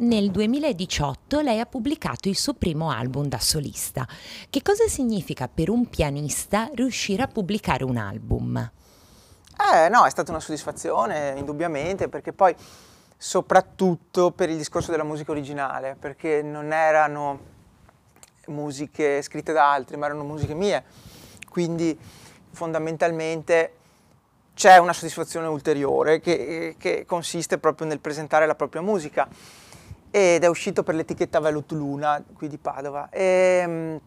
nel 2018 lei ha pubblicato il suo primo album da solista. Che cosa significa per un pianista riuscire a pubblicare un album? Eh, no, è stata una soddisfazione, indubbiamente, perché poi soprattutto per il discorso della musica originale, perché non erano musiche scritte da altri, ma erano musiche mie. Quindi fondamentalmente c'è una soddisfazione ulteriore che, che, consiste proprio nel presentare la propria musica ed è uscito per l'etichetta Velut Luna qui di Padova. E, ehm,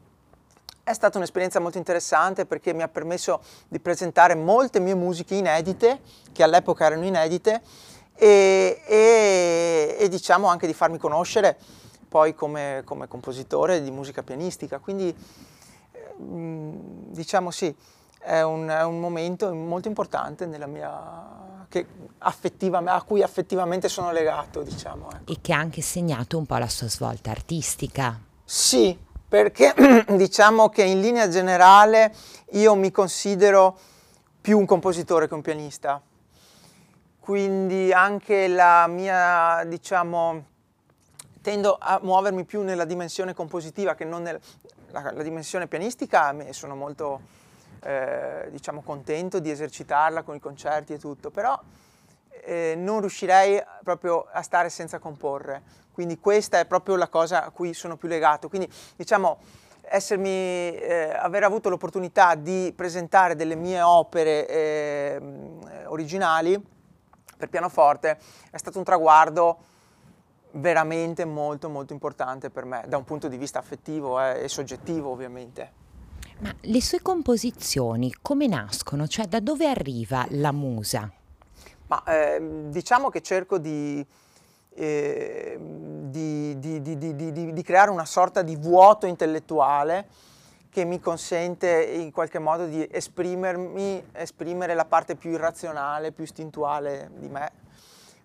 è stata un'esperienza molto interessante perché mi ha permesso di presentare molte mie musiche inedite, che all'epoca erano inedite, e, e, e diciamo anche di farmi conoscere poi come, come compositore di musica pianistica. Quindi mm, diciamo sì, è un, è un, momento molto importante nella mia, a cui affettivamente sono legato, diciamo. Ecco. E che ha anche segnato un po' la sua svolta artistica. Sì, perché diciamo che in linea generale io mi considero più un compositore che un pianista. Quindi anche la mia, diciamo, tendo a muovermi più nella dimensione compositiva che non nella la dimensione pianistica, sono molto eh, diciamo, contento di esercitarla con i concerti e tutto, però eh, non riuscirei proprio a stare senza comporre. Quindi questa è proprio la cosa a cui sono più legato. Quindi diciamo essermi, eh, aver avuto l'opportunità di presentare delle mie opere eh, originali per pianoforte è stato un traguardo veramente molto molto importante per me da un punto di vista affettivo eh, e soggettivo ovviamente. Ma le sue composizioni come nascono? Cioè da dove arriva la musa? Ma eh, diciamo che cerco di, eh, di, di, di, creare una sorta di vuoto intellettuale che mi consente in qualche modo di esprimermi, esprimere la parte più irrazionale, più istintuale di me,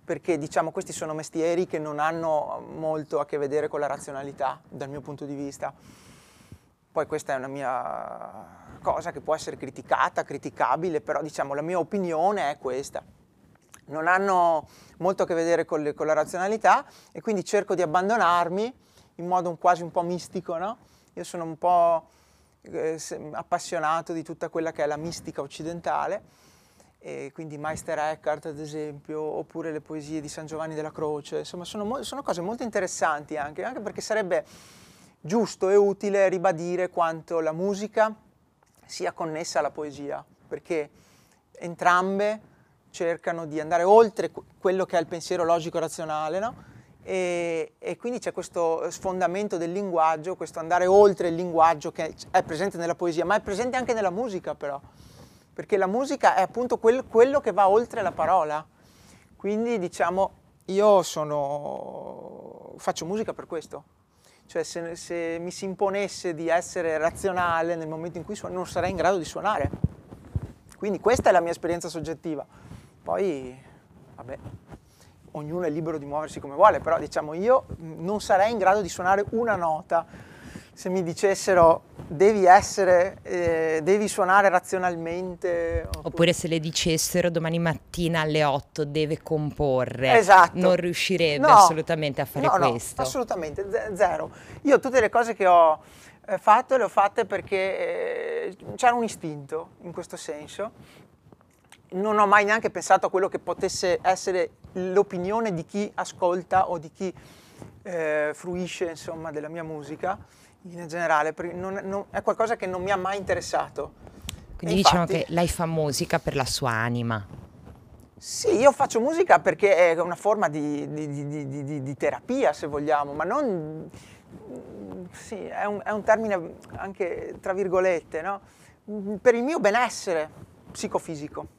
perché diciamo questi sono mestieri che non hanno molto a che vedere con la razionalità dal mio punto di vista poi questa è una mia cosa che può essere criticata, criticabile, però diciamo la mia opinione è questa. Non hanno molto a che vedere con, le, con la razionalità e quindi cerco di abbandonarmi in modo un, quasi un po' mistico, no? Io sono un po' eh, appassionato di tutta quella che è la mistica occidentale, e quindi Meister Eckhart ad esempio, oppure le poesie di San Giovanni della Croce, insomma sono, sono cose molto interessanti anche, anche perché sarebbe giusto e utile ribadire quanto la musica sia connessa alla poesia, perché entrambe cercano di andare oltre quello che è il pensiero logico-razionale, no? e, e, quindi c'è questo sfondamento del linguaggio, questo andare oltre il linguaggio che è presente nella poesia, ma è presente anche nella musica però, perché la musica è appunto quel, quello che va oltre la parola. Quindi diciamo, io sono, faccio musica per questo, cioè se, se, mi si imponesse di essere razionale nel momento in cui suono, non sarei in grado di suonare. Quindi questa è la mia esperienza soggettiva. Poi, vabbè, ognuno è libero di muoversi come vuole, però diciamo io non sarei in grado di suonare una nota se mi dicessero devi essere, eh, devi suonare razionalmente. Oppure... oppure... se le dicessero domani mattina alle 8 deve comporre. Esatto. Non riuscirebbe no, assolutamente a fare no, questo. No, assolutamente, zero. Io tutte le cose che ho eh, fatto le ho fatte perché eh, c'era un istinto in questo senso. Non ho mai neanche pensato a quello che potesse essere l'opinione di chi ascolta o di chi eh, fruisce insomma della mia musica in linea generale, non, non, è qualcosa che non mi ha mai interessato. Quindi diciamo che lei fa musica per la sua anima. Sì, io faccio musica perché è una forma di, di, di, di terapia, se vogliamo, ma non... Sì, è un, è un, termine anche tra virgolette, no? Per il mio benessere psicofisico.